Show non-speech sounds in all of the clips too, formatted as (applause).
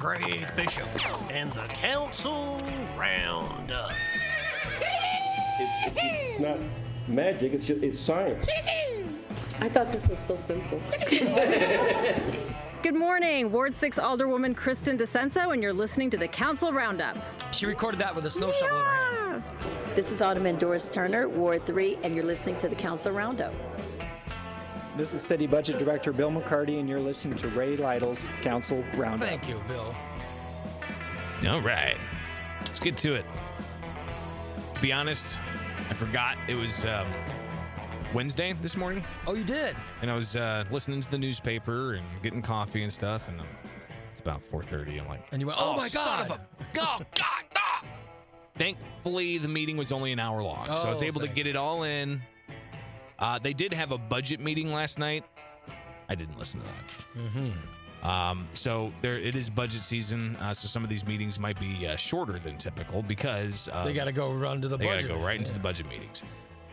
Greg Bishop and the Council Roundup. It's, it's, it's not magic, it's just, it's science. I thought this was so simple. (laughs) Good morning, Ward 6 Alderwoman Kristen DiCenso, and you're listening to the Council Roundup. She recorded that with a snow shovel in her hand. This is Alderman Doris Turner, Ward 3, and you're listening to the Council Roundup. This is City Budget Director Bill McCarty, and you're listening to Ray Lytle's Council Roundup. Thank you, Bill. All right. Let's get to it. To be honest, I forgot it was um, Wednesday this morning. Oh, you did? And I was uh, listening to the newspaper and getting coffee and stuff, and um, it's about 4.30. I'm like, And you went, oh, my son God. of a... (laughs) Oh, God! ah!" Thankfully, the meeting was only an hour long, so I was Oh, able to get it all in. Uh, they did have a budget meeting last night. I didn't listen to that. Mm-hmm. Um, so there, it is budget season. Uh, so some of these meetings might be uh, shorter than typical because uh, They got to go run to the they budget. gotta go right into Yeah. the budget meetings.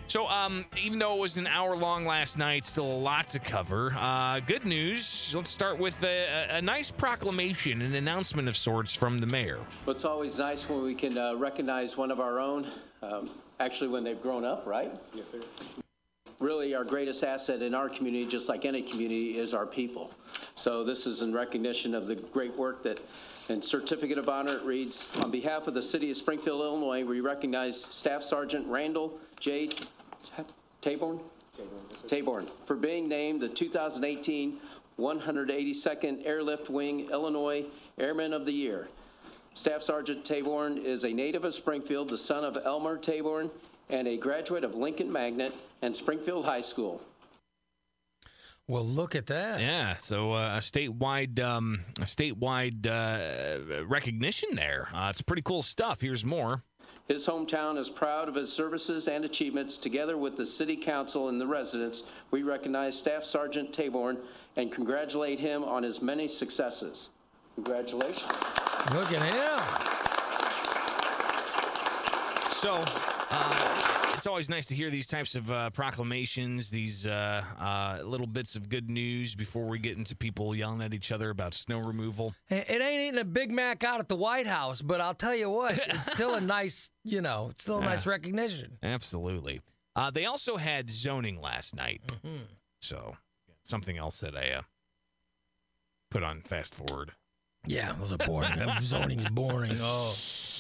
So, um, even though it was an hour long last night, still a lot to cover. Uh, good news. Let's start with a, a nice proclamation, an announcement of sorts from the mayor. Well, it's always nice when we can uh, recognize one of our own, um, actually, when they've grown up, right? Yes, sir. Really, our greatest asset in our community, just like any community, is our people. So this is in recognition of the great work that, and certificate of honor, it reads, on behalf of the city of Springfield, Illinois, we recognize Staff Sergeant Randall J. Taborn? Taborn, for being named the 2018 182nd Airlift Wing Illinois Airman of the Year. Staff Sergeant Taborn is a native of Springfield, the son of Elmer Taborn, and a graduate of Lincoln Magnet and Springfield High School. Well, look at that. Yeah, so uh, a statewide, um, a statewide uh, recognition there. Uh, it's pretty cool stuff. Here's more. His hometown is proud of his services and achievements. Together with the City Council and the residents, we recognize Staff Sergeant Taborn and congratulate him on his many successes. Congratulations. Look at him. So, uh, it's always nice to hear these types of uh, proclamations, these uh, uh, little bits of good news before we get into people yelling at each other about snow removal. It it ain't eating a Big Mac out at the White House, but I'll tell you what, it's still a (laughs) nice, you know, it's still a nice recognition. Absolutely. Uh, they also had zoning last night. Mm-hmm. So, something else that I uh, put on fast forward. Yeah, those are boring. Zoning's boring. Oh. (laughs)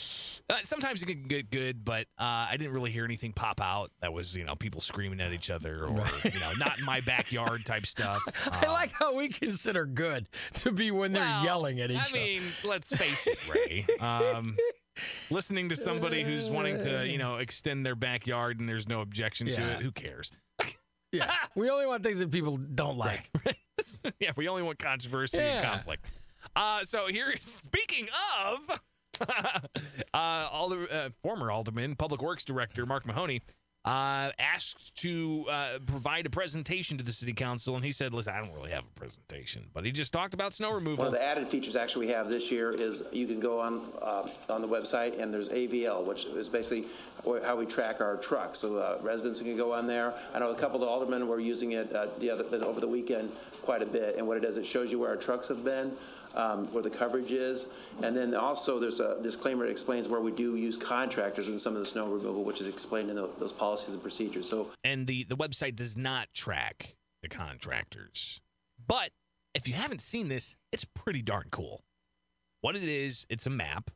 Uh, sometimes it can get good, but uh, I didn't really hear anything pop out that was, you know, people screaming at each other or, you know, not in my backyard type stuff. (laughs) I Uh, like how we consider good to be when they're yelling at each I other. I mean, let's face it, Ray. Um, listening to somebody who's wanting to, you know, extend their backyard and there's no objection to Yeah. it, who cares? (laughs) yeah, we only want things that people don't like. (laughs) yeah, we only want controversy and conflict. Uh, so here, speaking of, (laughs) uh, Alder, uh, former Alderman, Public Works Director Mark Mahoney uh, asked to uh, provide a presentation to the City Council, and he said, "Listen, I don't really have a presentation, but he just talked about snow removal." One of the added features actually we have this year is you can go on, uh, on the website and there's AVL, which is basically how we track our trucks. So uh, residents can go on there. I know a couple of the aldermen were using it uh, the other, over the weekend quite a bit. And what it does, it shows you where our trucks have been, um, where the coverage is. And then also there's a disclaimer that explains where we do use contractors in some of the snow removal, which is explained in tho- those policies and procedures. So and the the website does not track the contractors. But if you haven't seen this, it's pretty darn cool. What it is, it's a map,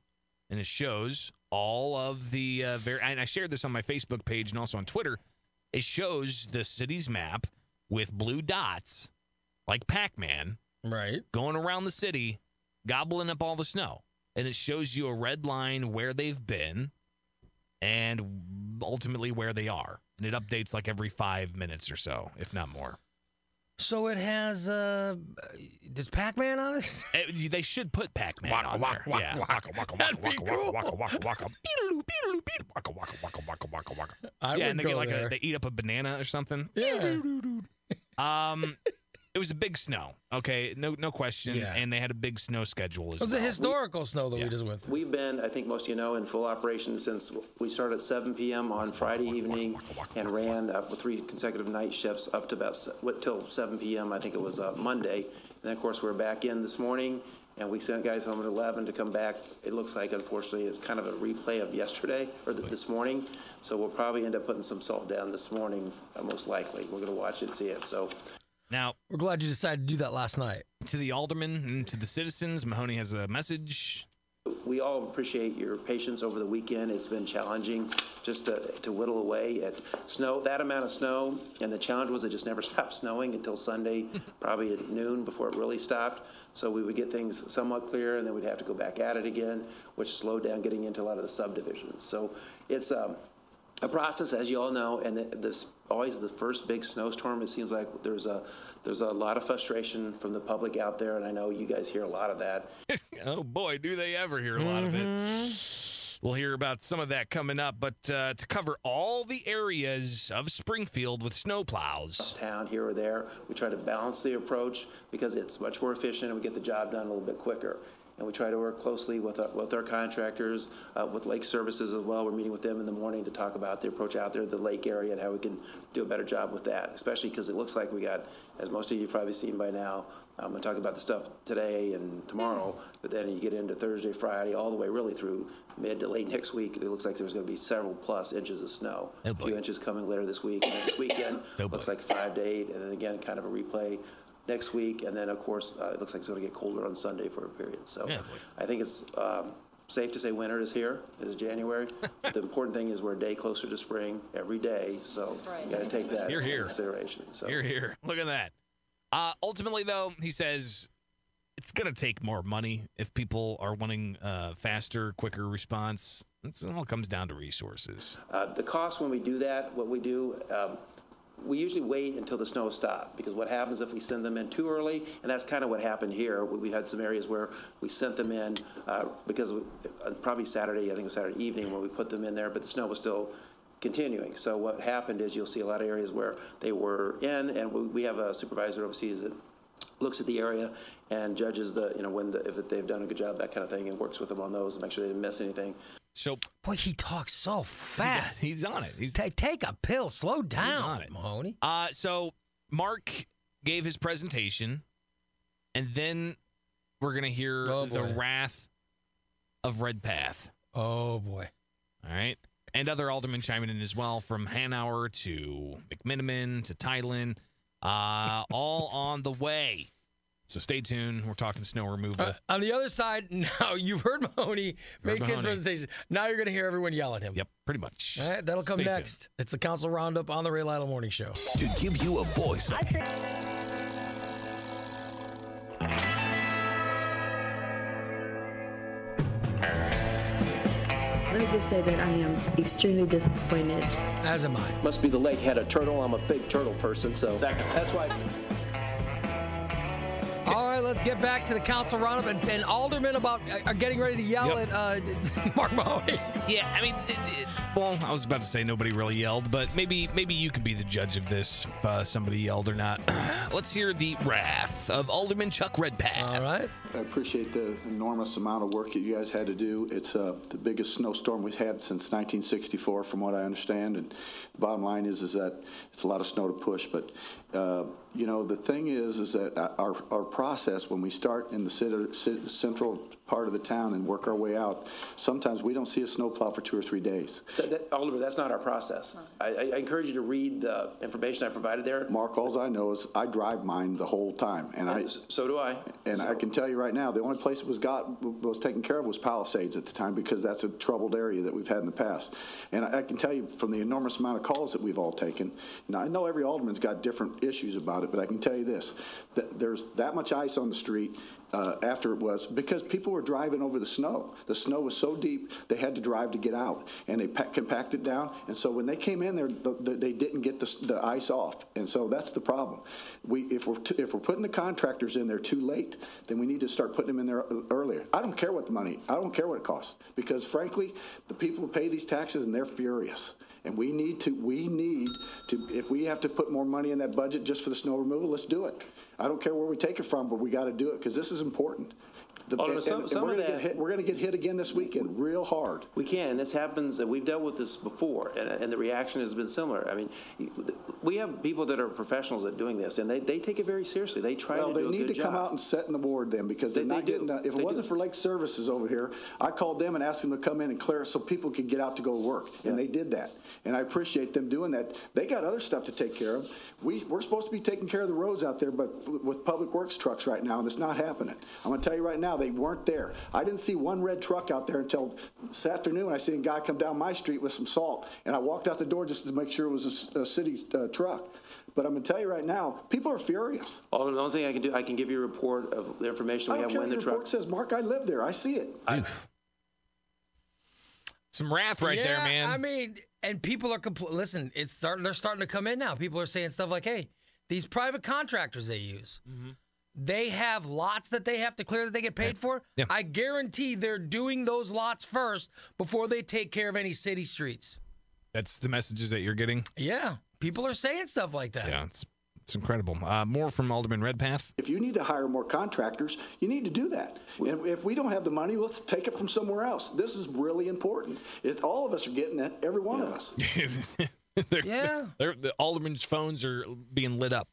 and it shows all of the uh, very. And I shared this on my Facebook page and also on Twitter. It shows the city's map with blue dots, like Pac-Man, Right. going around the city, gobbling up all the snow. And it shows you a red line where they've been and ultimately where they are. And it updates like every five minutes or so, if not more. So it has, uh, does Pac Man on it? (laughs) Eh, they should put Pac Man Waka, on waka, there. waka, yeah. waka. Waka, waka, That'd waka, be waka, cool. waka, waka, waka. (laughs) Beedaloo, beedaloo, beedaloo. Waka, waka, waka, waka, waka, waka. I yeah, would and they go get like there. a, they eat up a banana or something. Yeah. Um, (laughs) it was a big snow. Okay, no, no question. Yeah. And they had a big snow schedule as well. It was a well. historical snow that we just went through. We've been, I think most of you know, in full operation since we started at 7 PM on Friday evening and ran uh, with three consecutive night shifts up to about, what, till 7 PM, I think it was uh, Monday. And then, of course, we're back in this morning and we sent guys home at 11 to come back. It looks like, unfortunately, it's kind of a replay of yesterday or th- this morning. So we'll probably end up putting some salt down this morning, uh, most likely. We're going to watch it and see it. So Now, We're glad you decided to do that last night. to the aldermen and to the citizens, Mahoney has a message. we all appreciate your patience over the weekend. It's been challenging just to, to whittle away at snow, that amount of snow. And the challenge was it just never (laughs) stopped snowing until Sunday, probably at noon before it really stopped. So we would get things somewhat clear and then we'd have to go back at it again, which slowed down getting into a lot of the subdivisions. So it's, um, a process, as you all know, and this, always the first big snowstorm, it seems like there's a, there's a lot of frustration from the public out there, and I know you guys hear a lot of that. (laughs) oh boy, do they ever hear a lot of it. We'll hear about some of that coming up, but uh, to cover all the areas of Springfield with snowplows. Town here or there, we try to balance the approach because it's much more efficient and we get the job done a little bit quicker. And we try to work closely with our, with our contractors, uh, with Lake Services as well. We're meeting with them in the morning to talk about the approach out there, the lake area, and how we can do a better job with that, especially because it looks like we got, as most of you have probably seen by now, I'm going to talk about the stuff today and tomorrow, but then you get into Thursday, Friday, all the way really through mid to late next week. It looks like there's going to be several plus inches of snow. Oh, a few inches coming later this week. And then this weekend Oh, looks like five to eight, and then again, kind of a replay next week. And then, of course, uh, it looks like it's going to get colder on Sunday for a period. So Yeah. I think it's um, safe to say winter is here. It is January. (laughs) the important thing is we're a day closer to spring every day. So you got to take that Here, into here. consideration. So Here, here. Look at that. Uh, ultimately, though, he says it's going to take more money if people are wanting uh, faster, quicker response. It's, it all comes down to resources. Uh, The cost when we do that, what we do, um, we usually wait until the snow stops, because what happens if we send them in too early, and that's kind of what happened here. We we had some areas where we sent them in, uh, because we- uh, probably Saturday, I think it was Saturday evening when we put them in there, but the snow was still continuing. So what happened is you'll see a lot of areas where they were in, and we we have a supervisor overseas that looks at the area and judges the, you know, when, the if they've done a good job, that kind of thing, and works with them on those and make sure they didn't miss anything. So Boy, he talks so fast. he's on it. He's Ta- take a pill. Slow down, on it. Mahoney. Uh, so Mark gave his presentation, and then we're gonna hear Oh, the boy. wrath of Redpath. Oh boy. All right, and other aldermen chiming in as well, from Hanauer to McMenamin to Theilen, uh, (laughs) all on the way. So stay tuned. We're talking snow removal. Uh, on the other side, (laughs) now you've heard Mahoney make his Mahoney. presentation. Now you're going to hear everyone yell at him. yep, pretty much. All right, that'll come Stay tuned. next. It's the Council Roundup on the Ray Lytle Morning Show. To give you a voice. Let me just say that I am extremely disappointed. As am I. Must be the lake had a turtle. I'm a big turtle person, so that's why. Let's get back to the Council Roundup. And, and aldermen about are getting ready to yell Yep. at uh, (laughs) Mark Mahoney. Yeah, I mean, it, it, well, I was about to say nobody really yelled, but maybe maybe you could be the judge of this if uh, somebody yelled or not. (clears throat) Let's hear the wrath of Alderman Chuck Redpath. All right. I appreciate the enormous amount of work that you guys had to do. It's uh, the biggest snowstorm we've had since 1964, from what I understand. And the bottom line is, is that it's a lot of snow to push. But uh, you know, the thing is, is that our our process when we start in the cit- cit- central part of the town and work our way out, sometimes we don't see a snowplow for two or three days. That, that, Alderman, that's not our process. I, I encourage you to read the information I provided there. Mark, all I know is I drive mine the whole time, and I. So do I. And I can tell you right now, the only place it was got was taken care of was Palisades at the time because that's a troubled area that we've had in the past. And I, I can tell you from the enormous amount of calls that we've all taken. Now I know every alderman's got different issues about it, but I can tell you this: that there's that much ice on the street uh, after it was because people were driving over the snow. The snow was so deep they had to drive to get out, and they pa- compact it down. And so when they came in there, the, the, they didn't get the, the ice off, and so that's the problem. We if we're if we're putting the contractors in there too late, then we need to start putting them in there earlier. I don't care what the money, I don't care what it costs, because frankly, the people who pay these taxes and they're furious. And we need to, we need to, if we have to put more money in that budget just for the snow removal, let's do it. I don't care where we take it from, but we got to do it because this is important. The- Alderman, some- some we're of gonna get that- hit- We're going to get hit again this weekend, real hard. We can. This happens. We've dealt with this before, and, and the reaction has been similar. I mean, you- we have people that are professionals at doing this, and they, they take it very seriously. They try Well, to they do a need good to come job. out and set in the ward then, because they're They- not they do. getting, if They it wasn't for Lake Services over here, I called them and asked them to come in and clear it so people could get out to go to work, and they did that. And I appreciate them doing that. They got other stuff to take care of. We, we're supposed to be taking care of the roads out there, but with Public Works trucks right now, and it's not happening. I'm gonna tell you right now, they weren't there. I didn't see one red truck out there until this afternoon. I seen a guy come down my street with some salt, and I walked out the door just to make sure it was a city uh, truck. But I'm gonna tell you right now, people are furious. Alderman, the only thing I can do, I can give you a report of the information we don't have when what the report truck. says, Mark, I live there. I see it. Some wrath right there, man. I mean, and people are compl- listen. It's starting. They're starting to come in now. People are saying stuff like, "Hey, these private contractors they use, Mm-hmm. They have lots that they have to clear that they get paid for. Yeah. I guarantee they're doing those lots first before they take care of any city streets. That's the messages that you're getting. Yeah, people are saying stuff like that. Yeah, it's it's incredible. Uh, more from Alderman Redpath. If you need to hire more contractors, you need to do that. And if we don't have the money, let's take it from somewhere else. This is really important. It, all of us are getting it, every one of us. (laughs) They're- Yeah. they're- the alderman's phones are being lit up.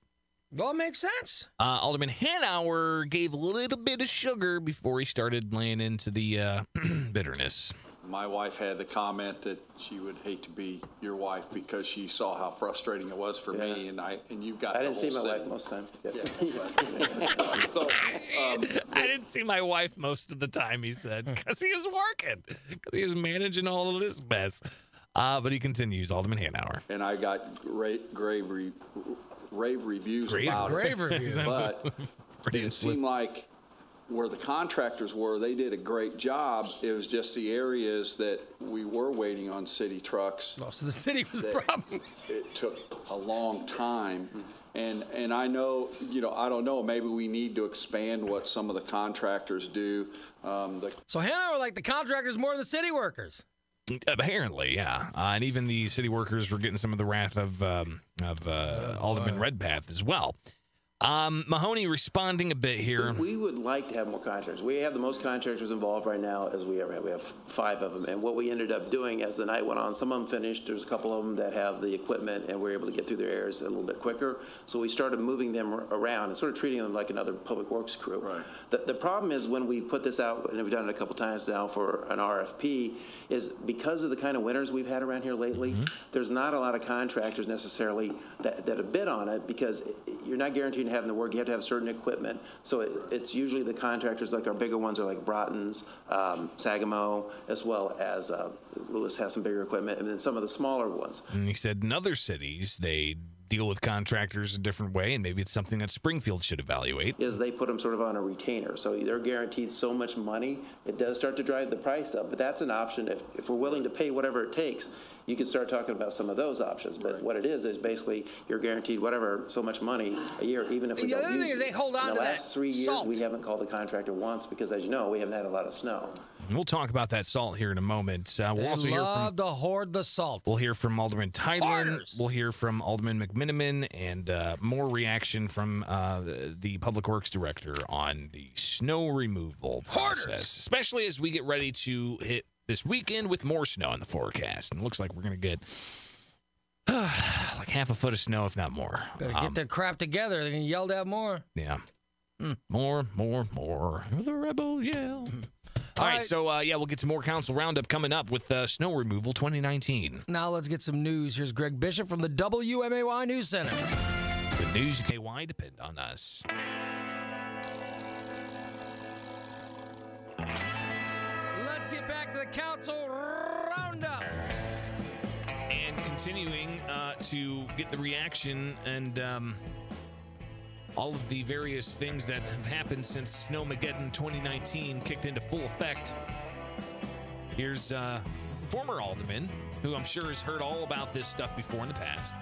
Well, it makes sense. Uh, Alderman Hanauer gave a little bit of sugar before he started laying into the uh, (clears throat) bitterness. My wife had the comment that she would hate to be your wife because she saw how frustrating it was for me, and I and you've got. I the didn't see my city. wife most of the time. (laughs) so, um, I didn't see my wife most of the time, he said, because he was working, because he was managing all of this mess. Uh, but he continues, Alderman Hanauer. and I got great grave re, rave reviews Grave- about grave (laughs) (laughs) it. reviews. but it seemed like where the contractors were, they did a great job. It was just the areas that we were waiting on city trucks. Oh, so the city was the problem. (laughs) It took a long time. And, and I know, you know, I don't know, maybe we need to expand what some of the contractors do. Um, the So Hanauer like the contractors more than the city workers. Apparently, yeah. Uh, and even the city workers were getting some of the wrath of um, of uh, Alderman Redpath as well. Um, Mahoney responding a bit here. We would like to have more contractors. We have the most contractors involved right now as we ever have. We have five of them. And what we ended up doing as the night went on, some of them finished. There's a couple of them that have the equipment and we're able to get through their areas a little bit quicker. So we started moving them around and sort of treating them like another public works crew. Right. The, the problem is when we put this out, and we've done it a couple times now for an RFP, is because of the kind of winters we've had around here lately, there's not a lot of contractors necessarily that, that have bid on it because you're not guaranteed having the work. You have to have certain equipment. So it, it's usually the contractors, like our bigger ones are like Broughton's, um, Sagamo, as well as uh, Lewis has some bigger equipment, and then some of the smaller ones. And he said in other cities they deal with contractors a different way, and maybe it's something that Springfield should evaluate. is they put them sort of on a retainer. So they're guaranteed so much money. It does start to drive the price up, but that's an option. If, if we're willing to pay whatever it takes, you can start talking about some of those options. But what it is, is basically you're guaranteed whatever, so much money a year, even if we The don't other use thing is it. they hold on In to the that last three years, salt. we haven't called a contractor once because, as you know, we haven't had a lot of snow. We'll talk about that salt here in a moment. Uh, we'll They also hear from to hoard the salt. We'll hear from Alderman. Hoarders. We'll hear from Alderman McMenamin and uh, more reaction from uh, the Public Works Director on the snow removal process, especially as we get ready to hit this weekend with more snow in the forecast. And it looks like we're going to get (sighs) like half a foot of snow, if not more. Better Um, get their crap together. They're gonna yell at more. yeah. More, more, more. The rebel yell. All right, right. so uh, yeah, we'll get to more council roundup coming up with uh, snow removal 2019. Now let's get some news. Here's Greg Bishop from the WMAY News Center. The news KY depend on us. Let's get back to the council roundup. and continuing uh, to get the reaction and um, all of the various things that have happened since Snowmageddon 2019 kicked into full effect. Here's uh, former alderman who I'm sure has heard all about this stuff before in the past,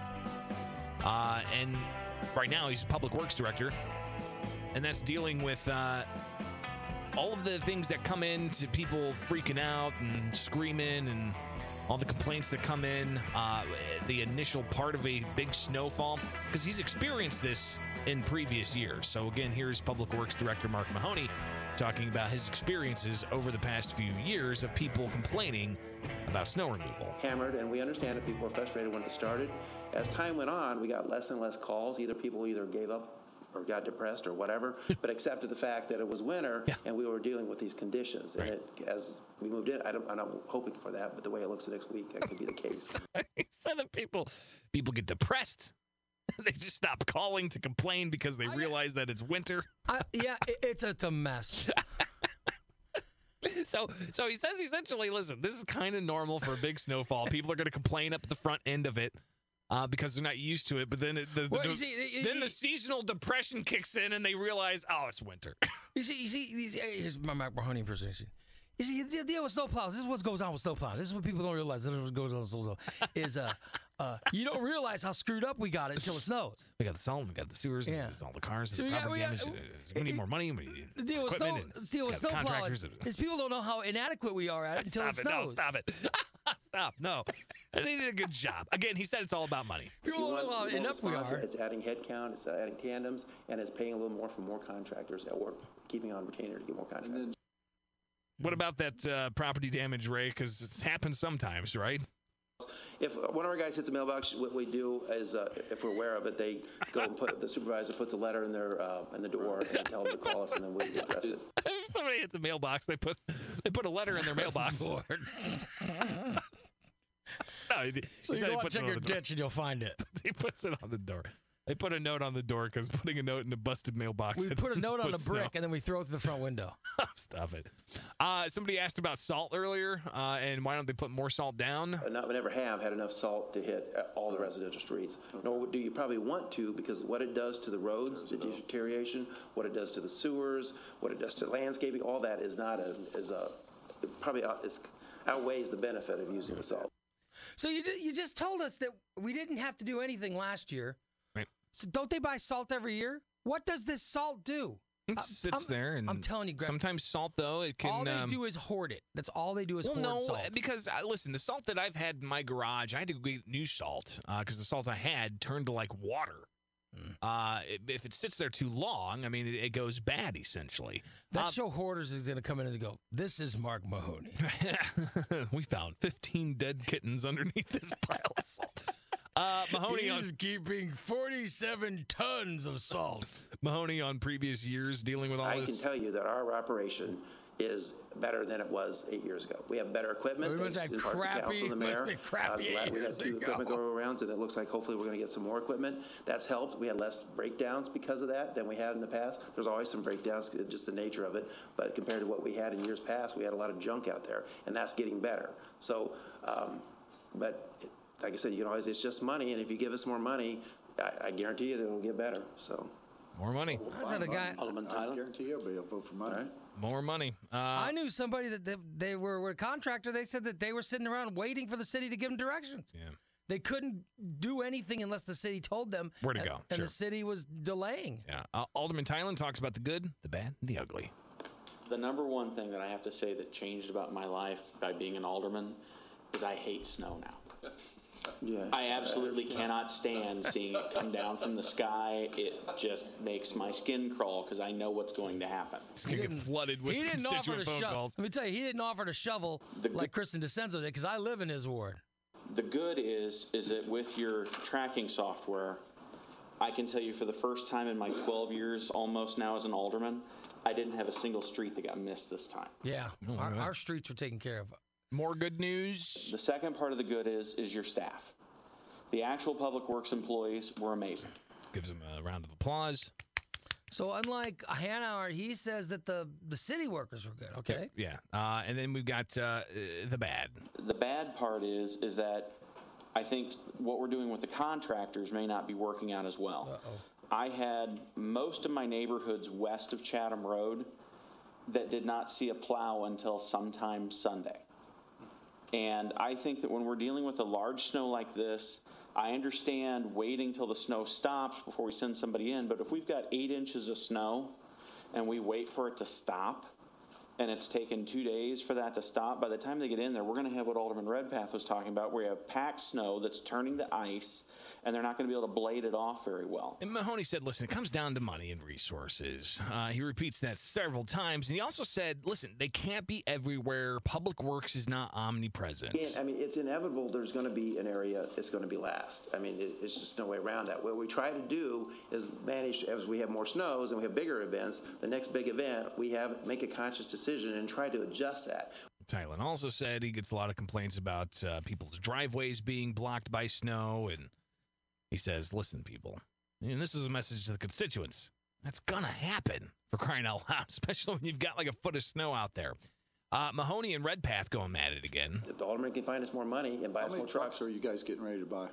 uh, and right now he's public works director, and that's dealing with. Uh, all of the things that come in to people freaking out and screaming and all the complaints that come in, uh, the initial part of a big snowfall, because he's experienced this in previous years. So, again, here's Public Works Director Mark Mahoney talking about his experiences over the past few years of people complaining about snow removal. hammered, and we understand that people were frustrated when it started. As time went on, we got less and less calls. Either people either gave up or got depressed or whatever, (laughs) but accepted the fact that it was winter and we were dealing with these conditions. And it, as we moved in, I don't, I'm not hoping for that, but the way it looks the next week, that could be the case. (laughs) said that people people get depressed. (laughs) they just stop calling to complain because they realize that it's winter. I, yeah, it, it's a, it's a mess. (laughs) so so he says essentially, listen, this is kind of normal for a big snowfall. People are going to complain up the front end of it. Uh, because they're not used to it, but then it, the, Well, the- see, then the seasonal depression kicks in, and they realize, oh, it's winter. You see, you see, these, hey, here's my Mac Mahoney impersonation. You see, the deal with snowplows. This is what goes on with snowplows. This is what people don't realize. This is what goes on with snowplows. Is uh, uh, you don't realize how screwed up we got it until it snows. We got the salt, we got the sewers, Yeah. and all the cars, So and we the got- property we got- damage. we need more money. We need The deal with snow, and the deal with got the is people don't know how inadequate we are at it until Stop it it! No, snows. stop it! (laughs) stop! No, they did a good job. Again, he said it's all about money. People don't know how if you want inept we are. It's adding headcount, it's adding tandems, and it's paying a little more for more contractors at work, keeping on retainer to get more contractors. What about that uh, property damage, Ray? Because it's happened sometimes, right? If one of our guys hits a mailbox, what we do is, uh, if we're aware of it, they go and put, the supervisor puts a letter in their, uh, in the door and they tell them to call us and then we address it. (laughs) If somebody hits a mailbox, they put they put a letter in their mailbox. (laughs) (laughs) no, he, he So you said he go out and puts check your the door. ditch and you'll find it. He puts it on the door. They put a note on the door because putting a note in a busted mailbox. We it's- (laughs) put a note on a puts snow. brick and then we throw it through the front window. (laughs) Stop it. Uh, somebody asked about salt earlier, uh, and why don't they put more salt down? Uh, Not, we never have had enough salt to hit uh, all the residential streets. Nor do you probably want to, because what it does to the roads, the deterioration, what it does to the sewers, what it does to landscaping, all that is not a, is a, it probably out- is outweighs the benefit of using the salt. So you ju- you just told us that we didn't have to do anything last year. So don't they buy salt every year? What does this salt do? It sits I'm- there, and I'm telling you, Greg. sometimes salt though it can. all they um, do is hoard it. That's all they do is well, hoard no, salt. because uh, listen, the salt that I've had in my garage, I had to get new salt because the salt I had turned to like water. Hmm. Uh, if it sits there too long, I mean, it, it goes bad essentially. that Um, show hoarders is going to come in and go. This is Mark Mahoney. (laughs) we found 15 dead kittens underneath this pile of salt. (laughs) Uh, Mahoney on keeping 47 tons of salt. (laughs) Mahoney on previous years dealing with all this. I can tell you that our operation is better than it was eight years ago. We have better equipment. We must thanks have in part to crappy- council and the must mayor. be crappy Uh, we years had two ago. equipment go arounds, and it looks like hopefully we're going to get some more equipment. That's helped. We had less breakdowns because of that than we had in the past. There's always some breakdowns, just the nature of it. But compared to what we had in years past, we had a lot of junk out there, and that's getting better. So, um, but it- like I said, you can always, it's just money, and if you give us more money, I, I guarantee you that it'll get better. So. More money. I said a guy. Alderman I guarantee you, I'll vote for money. More money. Uh, I knew somebody that they, they were, were a contractor. They said that they were sitting around waiting for the city to give them directions. Yeah. They couldn't do anything unless the city told them Where to and- go, And sure. the city was delaying. yeah. Uh, Alderman Theilen talks about the good, the bad, and the ugly. The number one thing that I have to say that changed about my life by being an alderman is I hate snow now. (laughs) Yeah. I absolutely cannot stand seeing it come down from the sky. It just makes my skin crawl because I know what's going to happen. It's going to get flooded with he didn't offer constituent to phone shovel. calls. Let me tell you, he didn't offer to shovel like Kristen DiCenso did because I live in his ward. The good is, is that with your tracking software, I can tell you for the first time in my 12 years almost now as an alderman, I didn't have a single street that got missed this time. Yeah, Oh, our, right. our streets were taken care of. More good news. The second part of the good is, is your staff. The actual public works employees were amazing. Gives him a round of applause. So unlike Hanauer, he says that the the city workers were good. Okay. Yeah. Uh, and then we've got uh, the bad. The bad part is, is that I think what we're doing with the contractors may not be working out as well. I had most of my neighborhoods west of Chatham Road that did not see a plow until sometime Sunday. And I think that when we're dealing with a large snow like this, I understand waiting till the snow stops before we send somebody in, but if we've got eight inches of snow and we wait for it to stop, and it's taken two days for that to stop. By the time they get in there, we're going to have what Alderman Redpath was talking about, where you have packed snow that's turning to ice, and they're not going to be able to blade it off very well. And Mahoney said, listen, it comes down to money and resources. Uh, he repeats that several times. And he also said, listen, they can't be everywhere. Public Works is not omnipresent. Again, I mean, it's inevitable there's going to be an area that's going to be last. I mean, it, it's just no way around that. What we try to do is manage, as we have more snows and we have bigger events, the next big event, we have make a conscious decision and try to adjust that. Theilen also said he gets a lot of complaints about uh, people's driveways being blocked by snow. And he says, listen, people, and this is a message to the constituents. That's going to happen for crying out loud, (laughs) especially when you've got like a foot of snow out there. Uh, Mahoney and Redpath going mad at it again. If the alderman can find us more money and buy How us many more trucks trucks. are you guys getting ready to buy?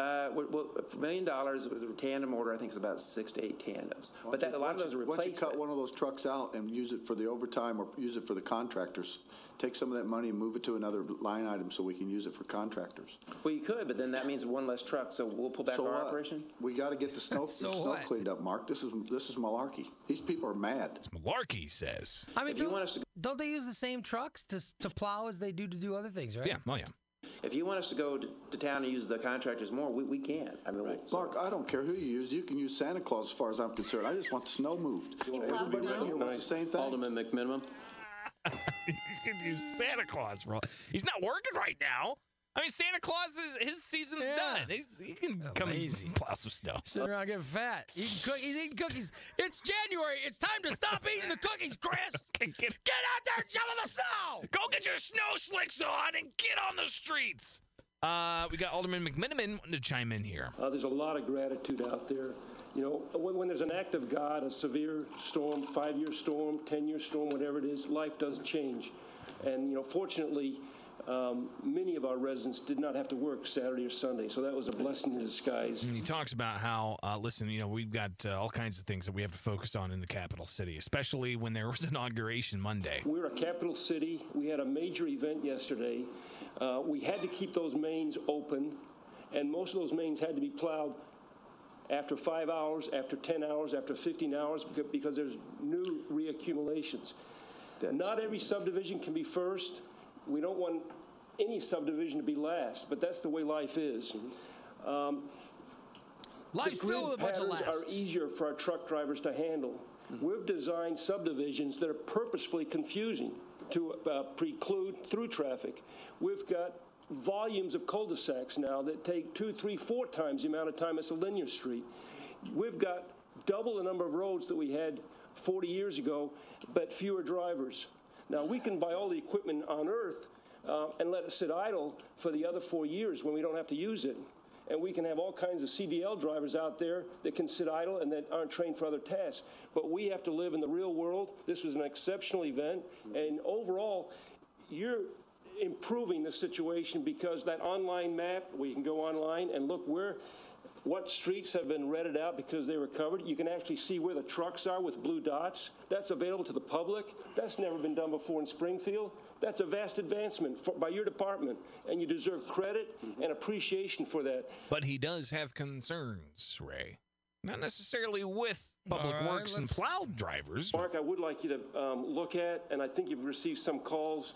Uh, well, well, a million dollars with a tandem order, I think is about six to eight tandems. Why But don't that, a you- lot of those are you- Why don't you cut one of those trucks out and use it for the overtime or use it for the contractors? Take some of that money and move it to another line item so we can use it for contractors. Well, you could, but then that means one less truck, so we'll pull back So our what? operation. We got to get the snow, (laughs) So the snow what? cleaned up, Mark. This is this is malarkey. These people are mad. It's malarkey, says. I mean, If don't, want us to- don't they use the same trucks to to plow as they do to do other things, right? Yeah, oh, yeah. If you want us to go to, to town and use the contractors more, we, we can. I mean, we'll- Mark, I don't care who you use. You can use Santa Claus as far as I'm concerned. I just want the snow moved. Everybody in here wants the same thing. Alderman McMenamin. (laughs) you can use Santa Claus for all. He's not working right now. I mean, Santa Claus is his season's Yeah. done. He's, he can come Amazing. and plow some snow. Sitting around getting fat. Eating cook- he's eating cookies. It's January. It's time to stop eating the cookies, Chris. (laughs) Get, Get out there and shovel the snow. go get your snow slicks on and get on the streets. Uh, we got Alderman McMenamin wanting to chime in here. Uh, there's a lot of gratitude out there. You know, when, when there's an act of God, a severe storm, five year storm, 10 year storm, whatever it is, life does change. And, you know, fortunately, um, many of our residents did not have to work Saturday or Sunday, so that was a blessing in disguise. And he talks about how, uh, listen, you know, we've got uh, all kinds of things that we have to focus on in the capital city, especially when there was (laughs) inauguration Monday. We're a capital city. We had a major event yesterday. Uh, we had to keep those mains open, and most of those mains had to be plowed after five hours, after 10 hours, after 15 hours, because there's new reaccumulations. Not every subdivision can be first. We don't want any subdivision to be last, but that's the way life is. Um, Life's the filled with a bunch of patterns are easier for our truck drivers to handle. We've designed subdivisions that are purposefully confusing to uh, preclude through traffic. We've got volumes of cul-de-sacs now that take two, three, four times the amount of time as a linear street. We've got double the number of roads that we had 40 years ago, but fewer drivers. Now, we can buy all the equipment on earth uh, and let it sit idle for the other four years when we don't have to use it. And we can have all kinds of CDL drivers out there that can sit idle and that aren't trained for other tasks. But we have to live in the real world. This was an exceptional event. And overall, you're improving the situation because that online map, we can go online and look where what streets have been redded out because they were covered. You can actually see where the trucks are with blue dots. That's available to the public. That's never been done before in Springfield. That's a vast advancement for, by your department, and you deserve credit and appreciation for that. But he does have concerns, Ray. Not necessarily with public All right, works and let's- plow drivers. Mark, I would like you to um, look at, and I think you've received some calls,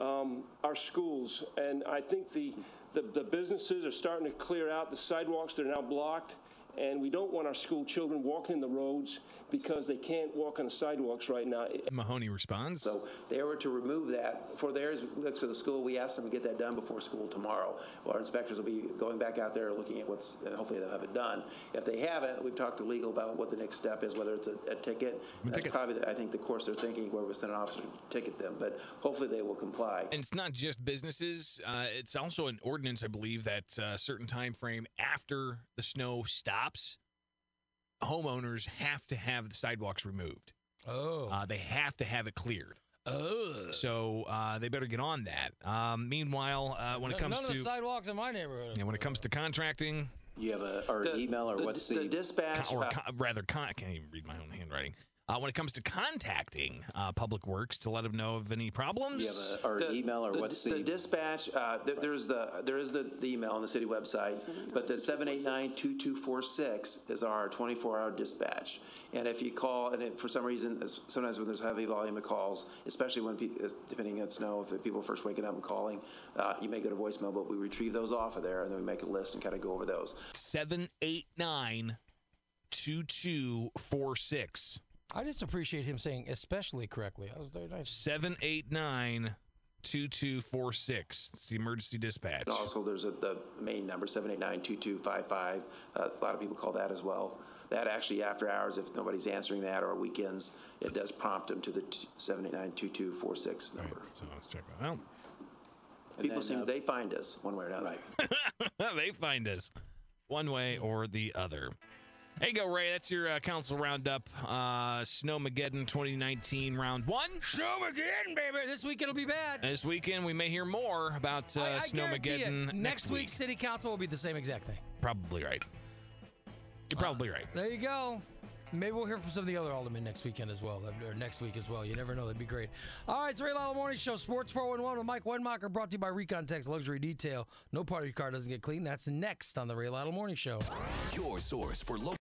um, our schools. And I think the, the, the businesses are starting to clear out the sidewalks that are now blocked. And we don't want our school children walking in the roads because they can't walk on the sidewalks right now. Mahoney responds. So they were to remove that for theirs next to the school. We asked them to get that done before school tomorrow. Well, our inspectors will be going back out there looking at what's, hopefully they'll have it done. If they haven't, we've talked to legal about what the next step is, whether it's a, a ticket. That's ticket. probably, the- I think, the course they're thinking, where we send an officer to ticket them. But hopefully they will comply. And it's not just businesses. Uh, it's also an ordinance, I believe, that a certain time frame after the snow stops, homeowners have to have the sidewalks removed. Oh. Uh, they have to have it cleared. Oh. So uh, they better get on that. Um, meanwhile, uh, when it comes none of to the sidewalks in my neighborhood. yeah, when it comes to contracting, You have a or The- email or the- what's the the, dispatch? con- or about- con- rather, con- I can't even read my own handwriting. Uh, when it comes to contacting uh, Public Works to let them know of any problems. Do you or The- email or the- what's the the? dispatch? Uh, there, there's the there is the, the email on the city website, but the seven eight nine two two four six is our twenty four hour dispatch. And if you call, and if for some reason, sometimes when there's heavy volume of calls, especially when pe- uh, depending on snow, if people are first waking up and calling, uh, you may go to voicemail, but we retrieve those off of there and then we make a list and kind of go over those. 789 2246. I just appreciate him saying especially correctly. That was very nice. 789 2246. It's the emergency dispatch. And also, there's a, the main number, 789-2255. Uh, A lot of people call that as well. That actually, after hours, if nobody's answering that, or weekends, it does prompt them to the t- 789-2246 number. So let's check that out. People then, seem, uh, they find us one way or another. (laughs) they find us one way or the other. There you go, Ray. That's your uh, council roundup. Uh, Snowmageddon 2019 round one. Snowmageddon, baby. This week it'll be bad. This weekend, we may hear more about uh, I, I Snowmageddon next, next week. week's city council will be the same exact thing. Probably right. You're probably right. There you go. Maybe we'll hear from some of the other aldermen next weekend as well, or next week as well. You never know. That'd be great. All right, it's Ray Lytle Morning Show, Sports 411 with Mike Wenmacher, brought to you by Recon Text Luxury Detail. No part of your car doesn't get clean. That's next on the Ray Lytle Morning Show. Your source for local.